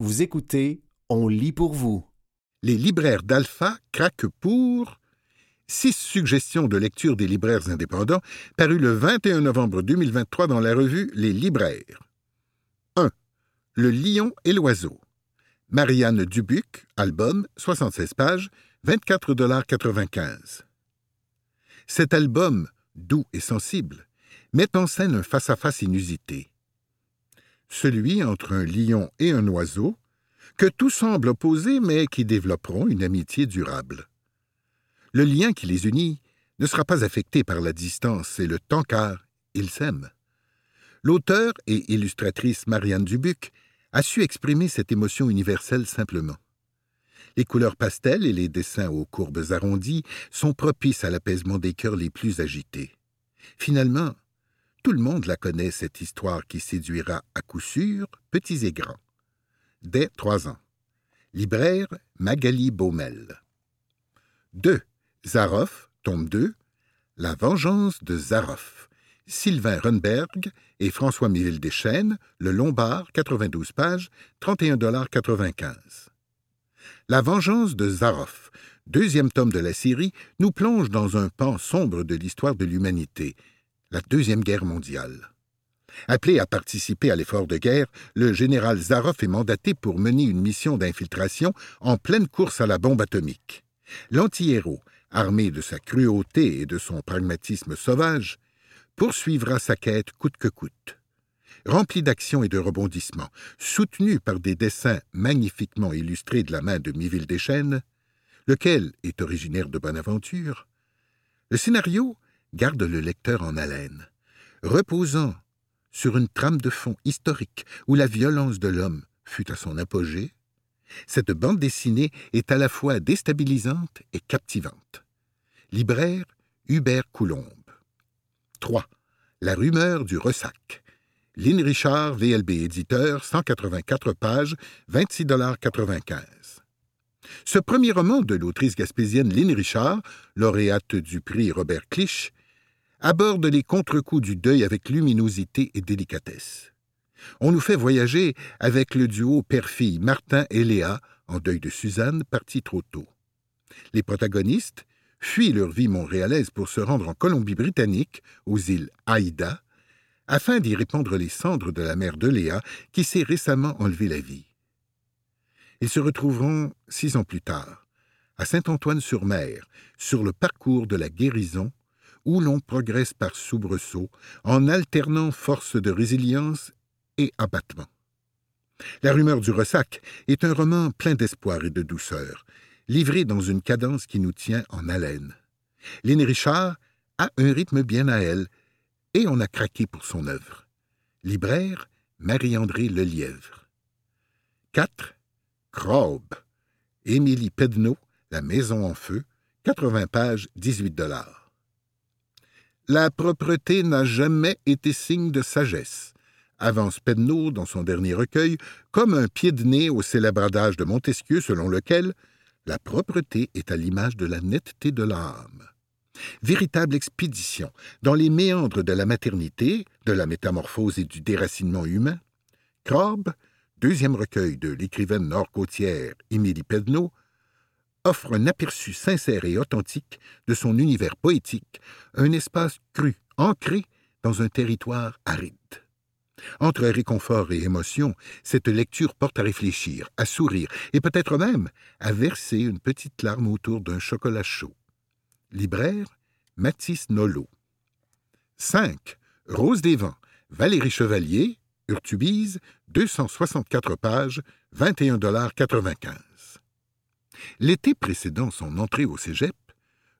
Vous écoutez On lit pour vous. Les libraires d'Alpha craquent pour six suggestions de lecture des libraires indépendants parues le 21 novembre 2023 dans la revue Les Libraires. 1. Le lion et l'oiseau. Marianne Dubuc, album, 76 pages, 24,95 Cet album, doux et sensible, met en scène un face-à-face inusité. Celui entre un lion et un oiseau, que tout semble opposer mais qui développeront une amitié durable. Le lien qui les unit ne sera pas affecté par la distance et le temps car ils s'aiment. L'auteur et illustratrice Marianne Dubuc a su exprimer cette émotion universelle simplement. Les couleurs pastel et les dessins aux courbes arrondies sont propices à l'apaisement des cœurs les plus agités. Finalement, tout le monde la connaît, cette histoire qui séduira à coup sûr petits et grands. Dès trois ans. Libraire Magali Baumel. 2. Zaroff, tome 2. La vengeance de Zaroff. Sylvain Runberg et François Miville Deschênes, Le Lombard, 92 pages, 31,95 La vengeance de Zaroff, deuxième tome de la série, nous plonge dans un pan sombre de l'histoire de l'humanité, la Deuxième Guerre mondiale. Appelé à participer à l'effort de guerre, le général Zaroff est mandaté pour mener une mission d'infiltration en pleine course à la bombe atomique. L'anti-héros, armé de sa cruauté et de son pragmatisme sauvage, poursuivra sa quête coûte que coûte. Rempli d'action et de rebondissements, soutenu par des dessins magnifiquement illustrés de la main de Miville Deschênes, lequel est originaire de Bonaventure, le scénario garde le lecteur en haleine, reposant sur une trame de fond historique où la violence de l'homme fut à son apogée, cette bande dessinée est à la fois déstabilisante et captivante. Libraire Hubert Coulombe. 3. La rumeur du ressac. Lynn Richard, VLB éditeur, 184 pages, 26,95 Ce premier roman de l'autrice gaspésienne Lynn Richard, lauréate du prix Robert Clich, aborde les contre-coups du deuil avec luminosité et délicatesse. On nous fait voyager avec le duo père-fille Martin et Léa, en deuil de Suzanne, partis trop tôt. Les protagonistes fuient leur vie montréalaise pour se rendre en Colombie-Britannique, aux îles Haïda, afin d'y répandre les cendres de la mère de Léa qui s'est récemment enlevé la vie. Ils se retrouveront six ans plus tard, à Saint-Antoine-sur-Mer, sur le parcours de la guérison où l'on progresse par soubresaut en alternant force de résilience et abattement. La rumeur du ressac est un roman plein d'espoir et de douceur, livré dans une cadence qui nous tient en haleine. Lynn Richard a un rythme bien à elle, et on a craqué pour son œuvre. Libraire, Marie-André Lelièvre. 4. Crobe. Émilie Pedneau, La Maison en Feu, 80 pages, 18 dollars. La propreté n'a jamais été signe de sagesse, avance Pedneau dans son dernier recueil, comme un pied de nez au célèbre adage de Montesquieu selon lequel la propreté est à l'image de la netteté de l'âme. Véritable expédition dans les méandres de la maternité, de la métamorphose et du déracinement humain, Corbe, deuxième recueil de l'écrivaine nord-côtière Émilie Pedneau, offre un aperçu sincère et authentique de son univers poétique, un espace cru, ancré dans un territoire aride. Entre réconfort et émotion, cette lecture porte à réfléchir, à sourire, et peut-être même à verser une petite larme autour d'un chocolat chaud. Libraire, Mathis Nolot. 5. Rose des vents, Valérie Chevalier, Urtubise, 264 pages, 21,95 L'été précédant son entrée au cégep,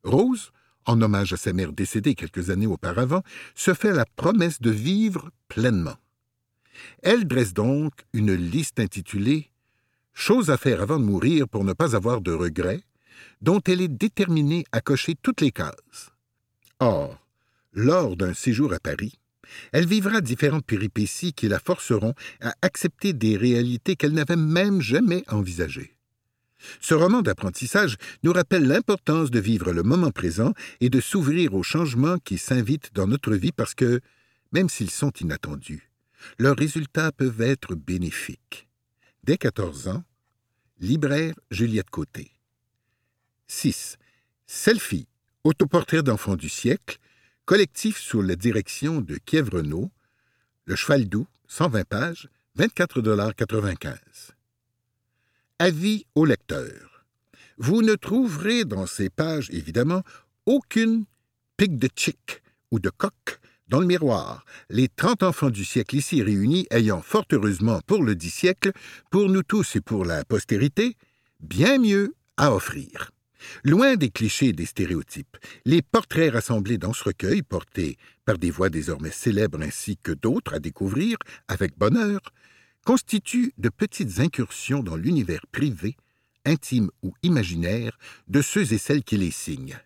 Rose, en hommage à sa mère décédée quelques années auparavant, se fait la promesse de vivre pleinement. Elle dresse donc une liste intitulée Choses à faire avant de mourir pour ne pas avoir de regrets, dont elle est déterminée à cocher toutes les cases. Or, lors d'un séjour à Paris, elle vivra différentes péripéties qui la forceront à accepter des réalités qu'elle n'avait même jamais envisagées. Ce roman d'apprentissage nous rappelle l'importance de vivre le moment présent et de s'ouvrir aux changements qui s'invitent dans notre vie parce que, même s'ils sont inattendus, leurs résultats peuvent être bénéfiques. dès 14 ans, libraire Juliette Côté. 6. Selfie, autoportrait d'enfant du siècle, collectif sous la direction de Kiev Renault, Le Cheval Doux, 120 pages, 24,95 Avis au lecteur. Vous ne trouverez dans ces pages, évidemment, aucune pique de chic ou de coq dans le miroir, les trente enfants du siècle ici réunis ayant fort heureusement pour le dix siècle, pour nous tous et pour la postérité, bien mieux à offrir. Loin des clichés et des stéréotypes, les portraits rassemblés dans ce recueil, portés par des voix désormais célèbres ainsi que d'autres à découvrir avec bonheur, constituent de petites incursions dans l'univers privé, intime ou imaginaire de ceux et celles qui les signent.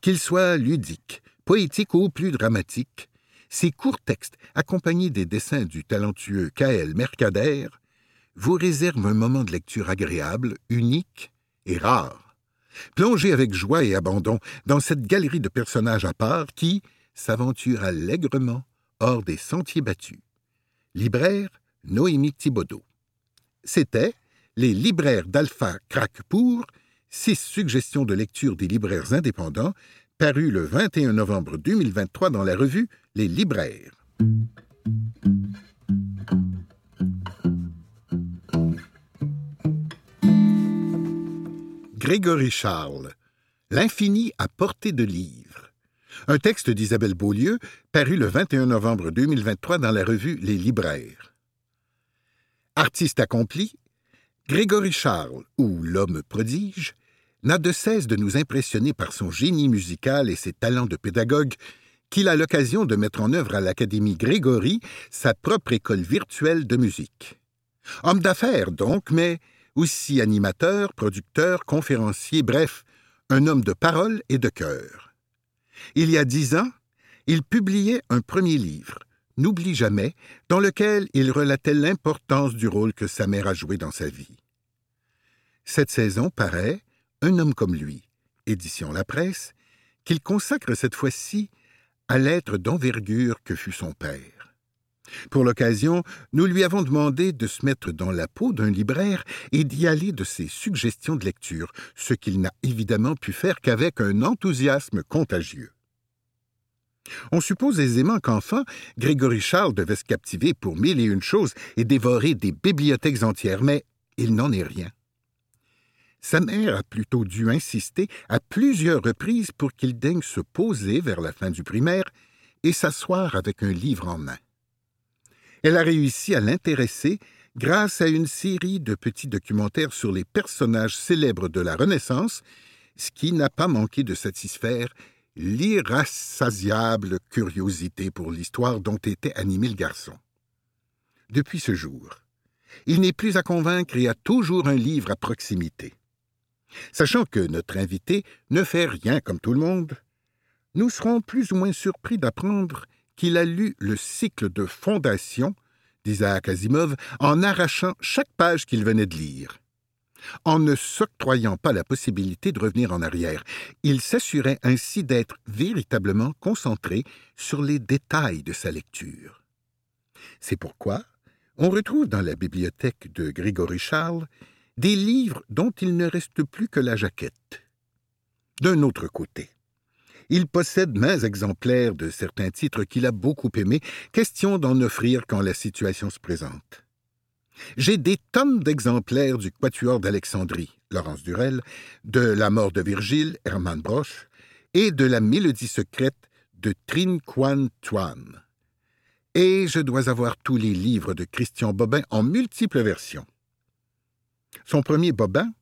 Qu'ils soient ludiques, poétiques ou plus dramatiques, ces courts textes, accompagnés des dessins du talentueux K.L. Mercader, vous réservent un moment de lecture agréable, unique et rare. Plongez avec joie et abandon dans cette galerie de personnages à part qui s'aventure allègrement hors des sentiers battus. Libraire Noémie Thibaudot. C'était Les libraires d'Alpha Crackpour, six suggestions de lecture des libraires indépendants paru le 21 novembre 2023 dans la revue Les Libraires. Grégory Charles, L'infini à portée de livre. Un texte d'Isabelle Beaulieu, paru le 21 novembre 2023 dans la revue Les Libraires. Artiste accompli, Grégory Charles, ou l'homme prodige, n'a de cesse de nous impressionner par son génie musical et ses talents de pédagogue qu'il a l'occasion de mettre en œuvre à l'Académie Grégory sa propre école virtuelle de musique. Homme d'affaires donc, mais aussi animateur, producteur, conférencier, bref, un homme de parole et de cœur. Il y a dix ans, il publiait un premier livre, N'oublie jamais, dans lequel il relatait l'importance du rôle que sa mère a joué dans sa vie. Cette saison paraît un homme comme lui, édition La Presse, qu'il consacre cette fois-ci à l'être d'envergure que fut son père. Pour l'occasion, nous lui avons demandé de se mettre dans la peau d'un libraire et d'y aller de ses suggestions de lecture, ce qu'il n'a évidemment pu faire qu'avec un enthousiasme contagieux. On suppose aisément qu'enfant, Grégory Charles devait se captiver pour mille et une choses et dévorer des bibliothèques entières, mais il n'en est rien. Sa mère a plutôt dû insister à plusieurs reprises pour qu'il daigne se poser vers la fin du primaire et s'asseoir avec un livre en main. Elle a réussi à l'intéresser grâce à une série de petits documentaires sur les personnages célèbres de la Renaissance, ce qui n'a pas manqué de satisfaire l'irrassasiable curiosité pour l'histoire dont était animé le garçon. Depuis ce jour, il n'est plus à convaincre et a toujours un livre à proximité. Sachant que notre invité ne fait rien comme tout le monde, nous serons plus ou moins surpris d'apprendre qu'il a lu le cycle de fondation d'Isaac Asimov en arrachant chaque page qu'il venait de lire. En ne s'octroyant pas la possibilité de revenir en arrière, il s'assurait ainsi d'être véritablement concentré sur les détails de sa lecture. C'est pourquoi on retrouve dans la bibliothèque de Grégory Charles des livres dont il ne reste plus que la jaquette. D'un autre côté, il possède mains exemplaires de certains titres qu'il a beaucoup aimés, question d'en offrir quand la situation se présente. J'ai des tonnes d'exemplaires du Quatuor d'Alexandrie, Laurence Durel, de La mort de Virgile, Hermann Broch, et de La mélodie secrète de Trin Quan Tuan. Et je dois avoir tous les livres de Christian Bobin en multiples versions. Son premier Bobin,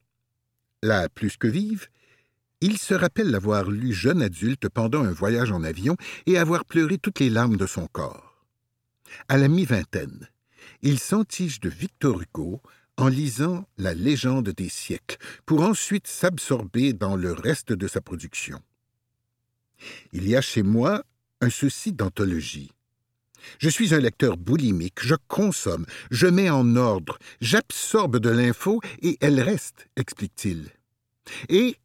la plus que vive, il se rappelle l'avoir lu jeune adulte pendant un voyage en avion et avoir pleuré toutes les larmes de son corps. À la mi-vingtaine, il s'entiche de Victor Hugo en lisant La légende des siècles, pour ensuite s'absorber dans le reste de sa production. Il y a chez moi un souci d'anthologie. Je suis un lecteur boulimique, je consomme, je mets en ordre, j'absorbe de l'info et elle reste, explique-t-il. Et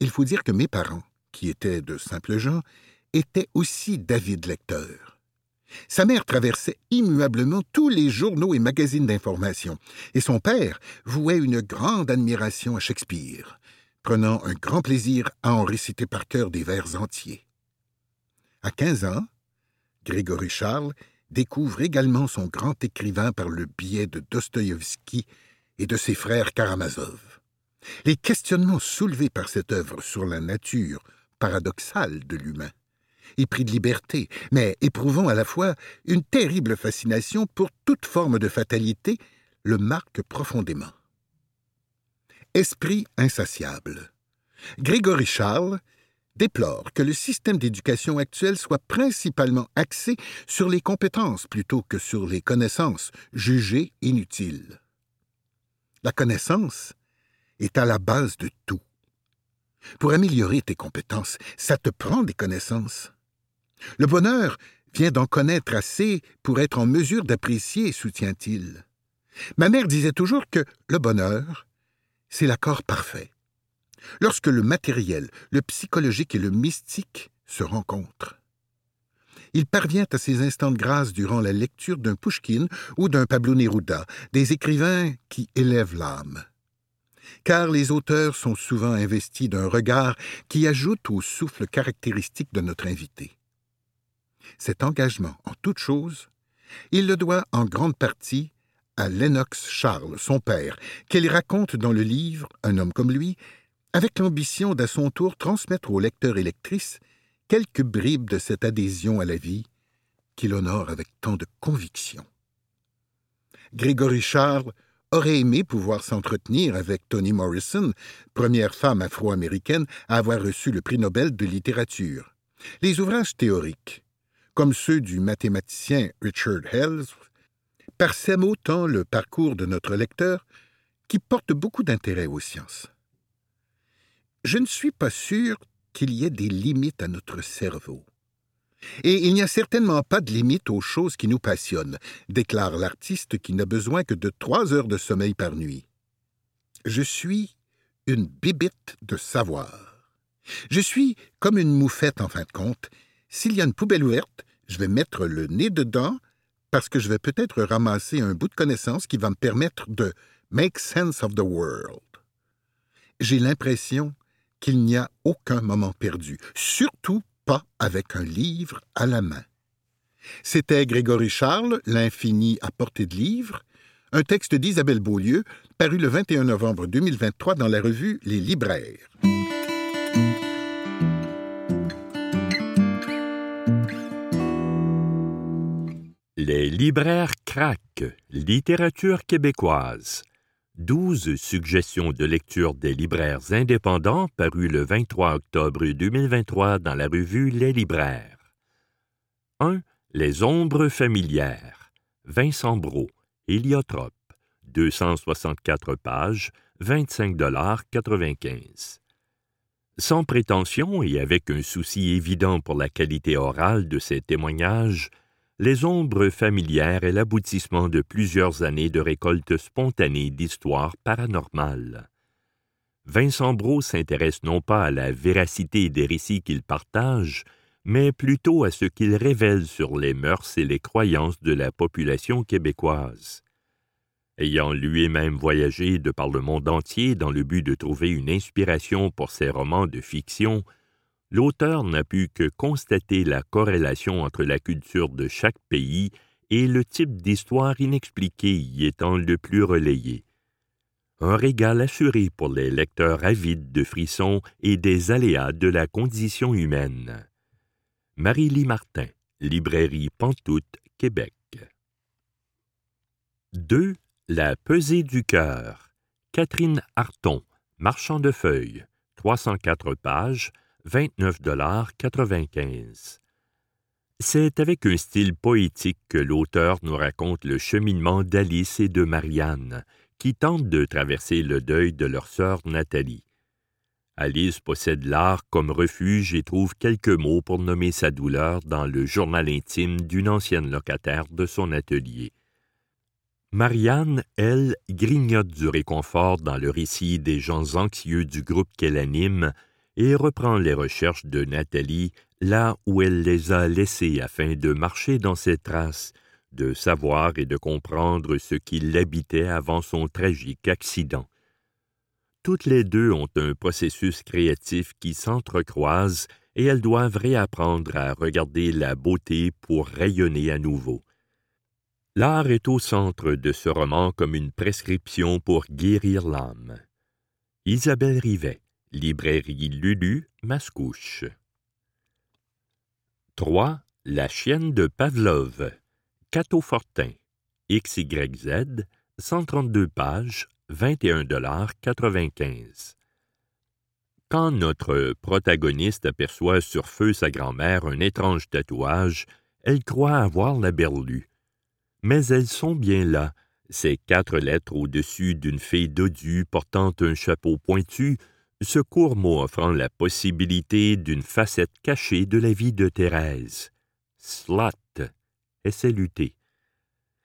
il faut dire que mes parents, qui étaient de simples gens, étaient aussi d'avides lecteurs. Sa mère traversait immuablement tous les journaux et magazines d'information, et son père vouait une grande admiration à Shakespeare, prenant un grand plaisir à en réciter par cœur des vers entiers. À quinze ans, Grégory Charles découvre également son grand écrivain par le biais de Dostoïevski et de ses frères Karamazov. Les questionnements soulevés par cette œuvre sur la nature paradoxale de l'humain, épris de liberté, mais éprouvant à la fois une terrible fascination pour toute forme de fatalité, le marquent profondément. Esprit insatiable. Grégory Charles déplore que le système d'éducation actuel soit principalement axé sur les compétences plutôt que sur les connaissances, jugées inutiles. La connaissance est à la base de tout. Pour améliorer tes compétences, ça te prend des connaissances. Le bonheur vient d'en connaître assez pour être en mesure d'apprécier, soutient-il. Ma mère disait toujours que le bonheur, c'est l'accord parfait. Lorsque le matériel, le psychologique et le mystique se rencontrent. Il parvient à ces instants de grâce durant la lecture d'un Pushkin ou d'un Pablo Neruda, des écrivains qui élèvent l'âme. Car les auteurs sont souvent investis d'un regard qui ajoute au souffle caractéristique de notre invité. Cet engagement en toute chose, il le doit en grande partie à Lennox Charles, son père, qu'il raconte dans le livre Un homme comme lui, avec l'ambition d'à son tour transmettre aux lecteurs et lectrices quelques bribes de cette adhésion à la vie qu'il honore avec tant de conviction. Grégory Charles aurait aimé pouvoir s'entretenir avec Toni Morrison, première femme afro-américaine à avoir reçu le prix Nobel de littérature. Les ouvrages théoriques, comme ceux du mathématicien Richard Hales, parsèment autant le parcours de notre lecteur qui porte beaucoup d'intérêt aux sciences. Je ne suis pas sûr qu'il y ait des limites à notre cerveau. Et il n'y a certainement pas de limite aux choses qui nous passionnent, déclare l'artiste qui n'a besoin que de trois heures de sommeil par nuit. Je suis une bibite de savoir. Je suis comme une moufette en fin de compte. S'il y a une poubelle ouverte, je vais mettre le nez dedans parce que je vais peut-être ramasser un bout de connaissance qui va me permettre de make sense of the world. J'ai l'impression qu'il n'y a aucun moment perdu, surtout pas avec un livre à la main. C'était Grégory Charles, L'infini à portée de livre, un texte d'Isabelle Beaulieu, paru le 21 novembre 2023 dans la revue Les Libraires. Les libraires craquent, littérature québécoise. Douze suggestions de lecture des libraires indépendants parues le 23 octobre 2023 dans la revue Les Libraires. 1. Les ombres familières. Vincent Brault, Héliotrope. 264 pages, 25,95 Sans prétention et avec un souci évident pour la qualité orale de ces témoignages, les ombres familières est l'aboutissement de plusieurs années de récolte spontanée d'histoires paranormales. Vincent Brault s'intéresse non pas à la véracité des récits qu'il partage, mais plutôt à ce qu'il révèle sur les mœurs et les croyances de la population québécoise. Ayant lui-même voyagé de par le monde entier dans le but de trouver une inspiration pour ses romans de fiction, l'auteur n'a pu que constater la corrélation entre la culture de chaque pays et le type d'histoire inexpliquée y étant le plus relayé. Un régal assuré pour les lecteurs avides de frissons et des aléas de la condition humaine. Marie-Lie Martin, Librairie Pantoute, Québec. 2. La pesée du cœur. Catherine Harton, Marchand de feuilles, 304 pages, 29,95 C'est avec un style poétique que l'auteur nous raconte le cheminement d'Alice et de Marianne, qui tentent de traverser le deuil de leur sœur Nathalie. Alice possède l'art comme refuge et trouve quelques mots pour nommer sa douleur dans le journal intime d'une ancienne locataire de son atelier. Marianne, elle, grignote du réconfort dans le récit des gens anxieux du groupe qu'elle anime et reprend les recherches de Nathalie là où elle les a laissés afin de marcher dans ses traces, de savoir et de comprendre ce qui l'habitait avant son tragique accident. Toutes les deux ont un processus créatif qui s'entrecroise et elles doivent réapprendre à regarder la beauté pour rayonner à nouveau. L'art est au centre de ce roman comme une prescription pour guérir l'âme. Isabelle Rivet, Librairie Lulu, Mascouche. 3. La chienne de Pavlov, Cato Fortin, XYZ, 132 pages, 21,95 Quand notre protagoniste aperçoit sur feu sa grand-mère un étrange tatouage, elle croit avoir la berlue. Mais elles sont bien là, ces quatre lettres au-dessus d'une fille dodue portant un chapeau pointu, ce court mot offrant la possibilité d'une facette cachée de la vie de Thérèse. Slut, S-L-U-T.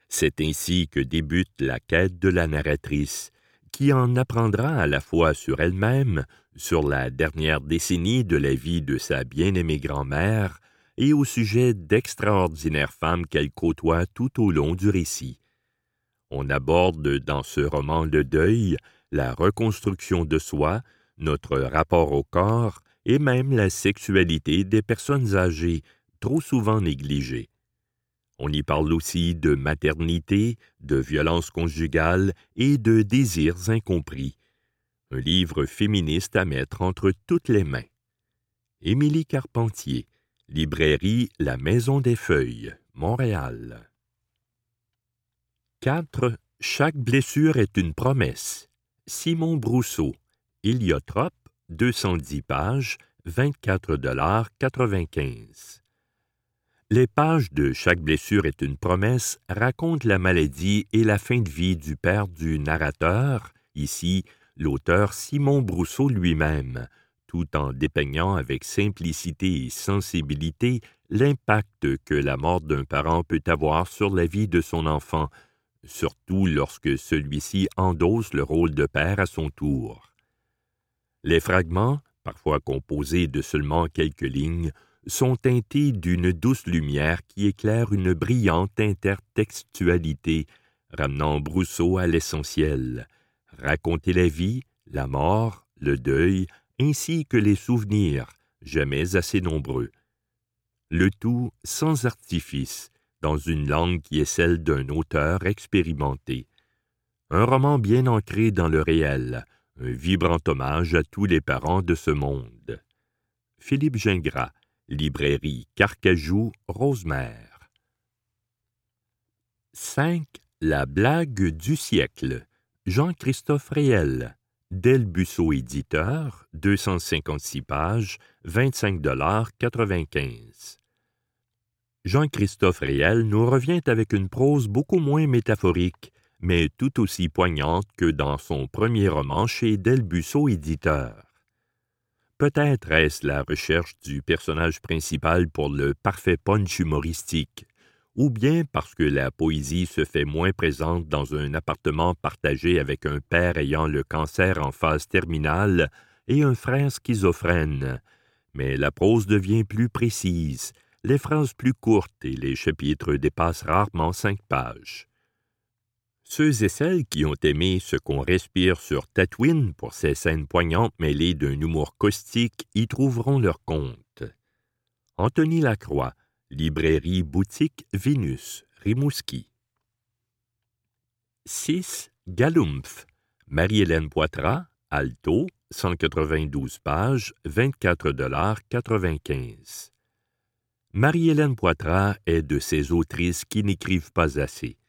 C'est ainsi que débute la quête de la narratrice, qui en apprendra à la fois sur elle-même, sur la dernière décennie de la vie de sa bien-aimée grand-mère, et au sujet d'extraordinaires femmes qu'elle côtoie tout au long du récit. On aborde dans ce roman de deuil la reconstruction de soi, notre rapport au corps et même la sexualité des personnes âgées, trop souvent négligées. On y parle aussi de maternité, de violence conjugale et de désirs incompris. Un livre féministe à mettre entre toutes les mains. Émilie Carpentier, Librairie La Maison des Feuilles, Montréal. 4. Chaque blessure est une promesse. Simon Brousseau, Héliotrope, 210 pages, 24,95 Les pages de Chaque blessure est une promesse racontent la maladie et la fin de vie du père du narrateur, ici l'auteur Simon Brousseau lui-même, tout en dépeignant avec simplicité et sensibilité l'impact que la mort d'un parent peut avoir sur la vie de son enfant, surtout lorsque celui-ci endosse le rôle de père à son tour. Les fragments, parfois composés de seulement quelques lignes, sont teintés d'une douce lumière qui éclaire une brillante intertextualité, ramenant Brousseau à l'essentiel, raconter la vie, la mort, le deuil, ainsi que les souvenirs, jamais assez nombreux. Le tout sans artifice, dans une langue qui est celle d'un auteur expérimenté. Un roman bien ancré dans le réel, un vibrant hommage à tous les parents de ce monde. Philippe Gingras, Librairie Carcajou, Rosemère. 5. La blague du siècle. Jean-Christophe Réel. Del Busso éditeur, 256 pages, 25,95 Jean-Christophe Réel nous revient avec une prose beaucoup moins métaphorique, mais tout aussi poignante que dans son premier roman chez Delbusso éditeur. Peut-être est-ce la recherche du personnage principal pour le parfait punch humoristique, ou bien parce que la poésie se fait moins présente dans un appartement partagé avec un père ayant le cancer en phase terminale et un frère schizophrène, mais la prose devient plus précise, les phrases plus courtes et les chapitres dépassent rarement cinq pages. Ceux et celles qui ont aimé ce qu'on respire sur Tatooine pour ces scènes poignantes mêlées d'un humour caustique y trouveront leur compte. Anthony Lacroix, Librairie Boutique Vénus, Rimouski. 6. Galumph, Marie-Hélène Poitras, Alto, 192 pages, 24,95 Marie-Hélène Poitras est de ces autrices qui n'écrivent pas assez.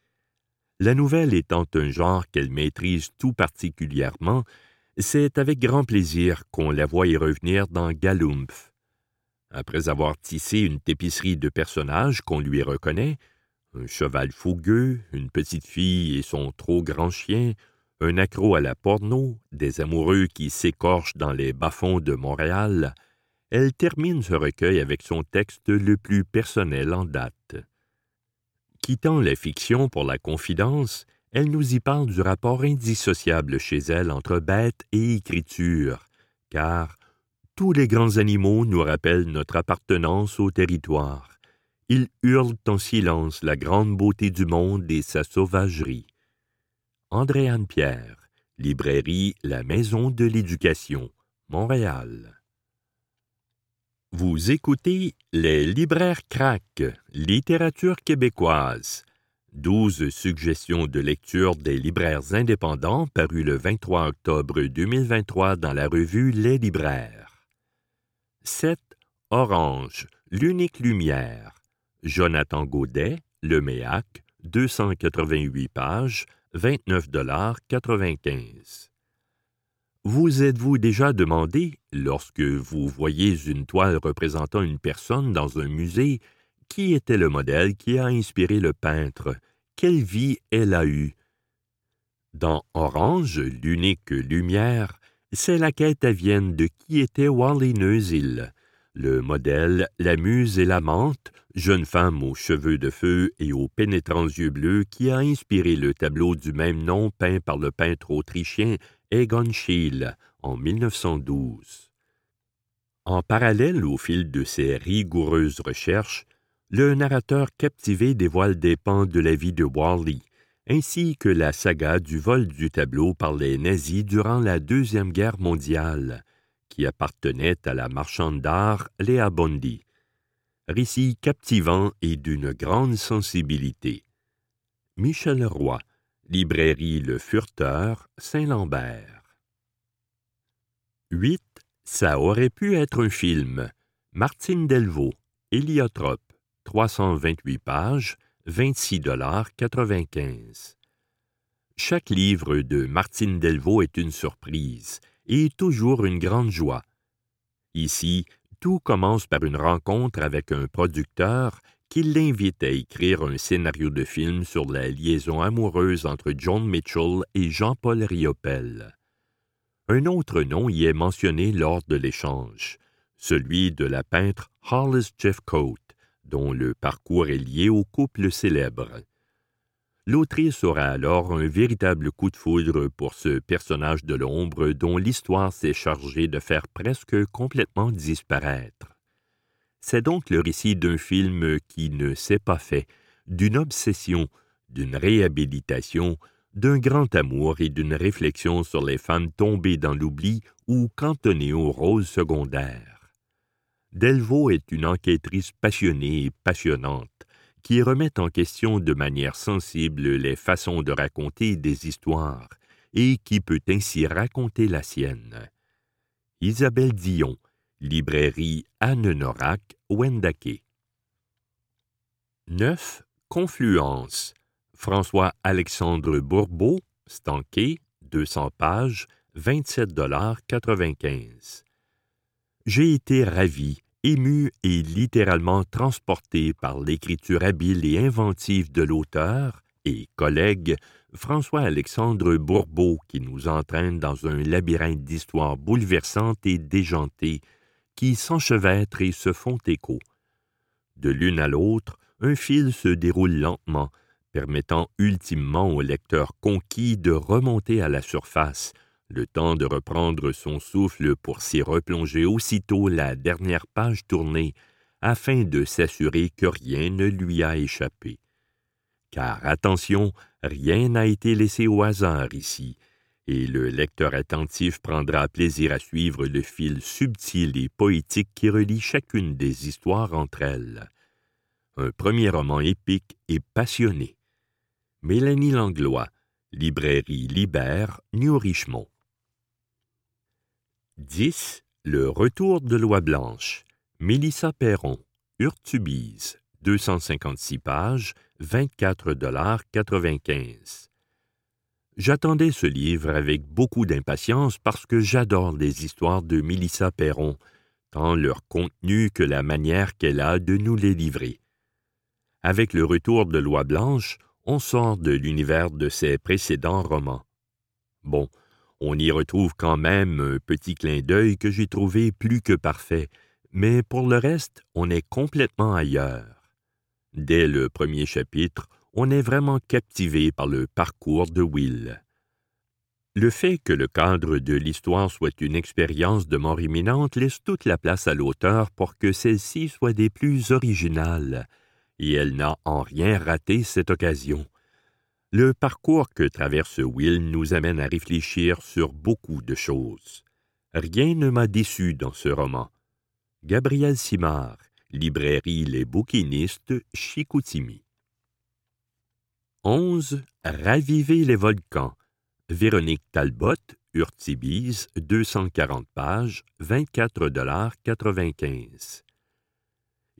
La nouvelle étant un genre qu'elle maîtrise tout particulièrement, c'est avec grand plaisir qu'on la voit y revenir dans Galumph. Après avoir tissé une tapisserie de personnages qu'on lui reconnaît, un cheval fougueux, une petite fille et son trop grand chien, un accro à la porno, des amoureux qui s'écorchent dans les bas-fonds de Montréal, elle termine ce recueil avec son texte le plus personnel en date. Quittant la fiction pour la confidence, elle nous y parle du rapport indissociable chez elle entre bête et écriture, car Tous les grands animaux nous rappellent notre appartenance au territoire. Ils hurlent en silence la grande beauté du monde et sa sauvagerie. Andréane Pierre, librairie La Maison de l'Éducation, Montréal. Vous écoutez Les libraires craquent, littérature québécoise. Douze suggestions de lecture des libraires indépendants parues le 23 octobre 2023 dans la revue Les libraires. 7. Orange, l'unique lumière. Jonathan Gaudet, Le Méac, 288 pages, 29,95 Vous êtes-vous déjà demandé, lorsque vous voyez une toile représentant une personne dans un musée, qui était le modèle qui a inspiré le peintre? Quelle vie elle a eue? Dans Orange, l'unique lumière, c'est la quête à Vienne de qui était Wally Neusil, le modèle, la muse et l'amante, jeune femme aux cheveux de feu et aux pénétrants yeux bleus qui a inspiré le tableau du même nom peint par le peintre autrichien Egon en 1912. En parallèle au fil de ces rigoureuses recherches, le narrateur captivé dévoile des pans de la vie de Wally, ainsi que la saga du vol du tableau par les nazis durant la Deuxième Guerre mondiale, qui appartenait à la marchande d'art Léa Bondi. Récit captivant et d'une grande sensibilité. Michel Roy, Librairie Le Furteur, Saint-Lambert. 8. Ça aurait pu être un film. Martine Delvaux, Héliotrope, 328 pages, 26,95 Chaque livre de Martine Delvaux est une surprise et toujours une grande joie. Ici, tout commence par une rencontre avec un producteur qui l'invite à écrire un scénario de film sur la liaison amoureuse entre John Mitchell et Jean-Paul Riopel. Un autre nom y est mentionné lors de l'échange, celui de la peintre Hollis Jeffcoat, dont le parcours est lié au couple célèbre. L'autrice aura alors un véritable coup de foudre pour ce personnage de l'ombre dont l'histoire s'est chargée de faire presque complètement disparaître. C'est donc le récit d'un film qui ne s'est pas fait, d'une obsession, d'une réhabilitation, d'un grand amour et d'une réflexion sur les femmes tombées dans l'oubli ou cantonnées aux rôles secondaires. Delvaux est une enquêtrice passionnée et passionnante qui remettent en question de manière sensible les façons de raconter des histoires et qui peut ainsi raconter la sienne. Isabelle Dion, librairie Anne Norac, Wendake. 9. Confluence. François-Alexandre Bourbeau, Stanquet, 200 pages, 27,95 J'ai été ravi ému et littéralement transporté par l'écriture habile et inventive de l'auteur et collègue François-Alexandre Bourbeau qui nous entraîne dans un labyrinthe d'histoires bouleversantes et déjantées qui s'enchevêtrent et se font écho. De l'une à l'autre, un fil se déroule lentement, permettant ultimement au lecteur conquis de remonter à la surface, le temps de reprendre son souffle pour s'y replonger aussitôt la dernière page tournée, afin de s'assurer que rien ne lui a échappé. Car attention, rien n'a été laissé au hasard ici, et le lecteur attentif prendra plaisir à suivre le fil subtil et poétique qui relie chacune des histoires entre elles. Un premier roman épique et passionné. Mélanie Langlois, Librairie Libère, New-Richmond. 10. Le retour de Loi Blanche. Mélissa Perron. Urtubise. 256 pages, 24,95 J'attendais ce livre avec beaucoup d'impatience parce que j'adore les histoires de Mélissa Perron, tant leur contenu que la manière qu'elle a de nous les livrer. Avec le retour de Loi Blanche, on sort de l'univers de ses précédents romans. Bon, on y retrouve quand même un petit clin d'œil que j'ai trouvé plus que parfait, mais pour le reste, on est complètement ailleurs. Dès le premier chapitre, on est vraiment captivé par le parcours de Will. Le fait que le cadre de l'histoire soit une expérience de mort imminente laisse toute la place à l'auteur pour que celle-ci soit des plus originales, et elle n'a en rien raté cette occasion. Le parcours que traverse Will nous amène à réfléchir sur beaucoup de choses. Rien ne m'a déçu dans ce roman. Gabriel Simard, Librairie Les Bouquinistes, Chicoutimi. 11. Raviver les volcans Véronique Talbot, Urtibise, 240 pages, 24,95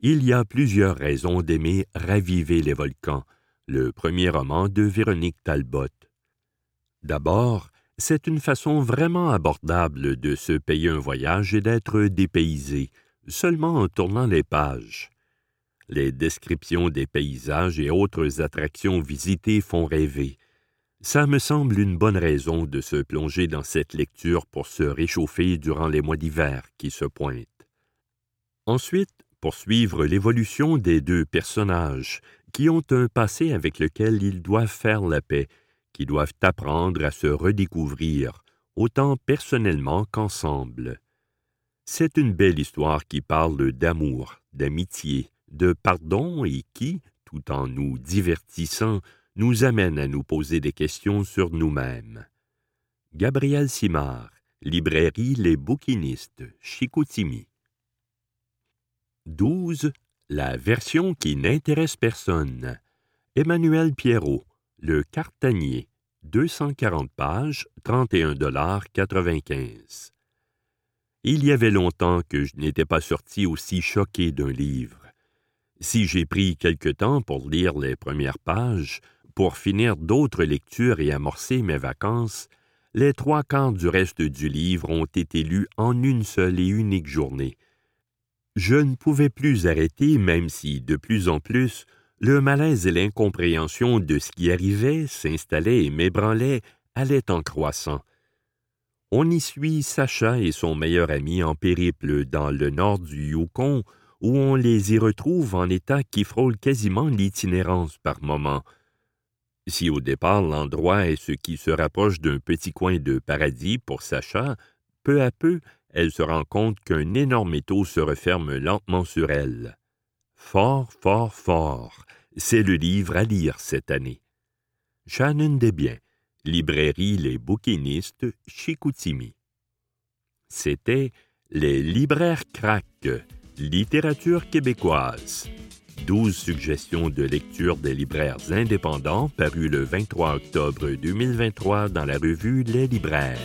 Il y a plusieurs raisons d'aimer Raviver les volcans, le premier roman de Véronique Talbot. D'abord, c'est une façon vraiment abordable de se payer un voyage et d'être dépaysé, seulement en tournant les pages. Les descriptions des paysages et autres attractions visitées font rêver. Ça me semble une bonne raison de se plonger dans cette lecture pour se réchauffer durant les mois d'hiver qui se pointent. Ensuite, poursuivre l'évolution des deux personnages, qui ont un passé avec lequel ils doivent faire la paix, qui doivent apprendre à se redécouvrir, autant personnellement qu'ensemble. C'est une belle histoire qui parle d'amour, d'amitié, de pardon et qui, tout en nous divertissant, nous amène à nous poser des questions sur nous-mêmes. Gabriel Simard, Librairie Les Bouquinistes, Chicoutimi. 12. La version qui n'intéresse personne. Emmanuel Pierrot, Le Cartanier, 240 pages, 31,95 Il y avait longtemps que je n'étais pas sorti aussi choqué d'un livre. Si j'ai pris quelque temps pour lire les premières pages, pour finir d'autres lectures et amorcer mes vacances, les trois quarts du reste du livre ont été lus en une seule et unique journée. Je ne pouvais plus arrêter, même si, de plus en plus, le malaise et l'incompréhension de ce qui arrivait, s'installait et m'ébranlait allaient en croissant. On y suit Sacha et son meilleur ami en périple dans le nord du Yukon, où on les y retrouve en état qui frôle quasiment l'itinérance par moments. Si au départ l'endroit est ce qui se rapproche d'un petit coin de paradis pour Sacha, peu à peu elle se rend compte qu'un énorme étau se referme lentement sur elle. Fort, fort, fort, c'est le livre à lire cette année. Shannon Desbiens, Librairie Les Bouquinistes, Chicoutimi. C'était Les libraires craques, littérature québécoise. 12 suggestions de lecture des libraires indépendants parues le 23 octobre 2023 dans la revue Les libraires.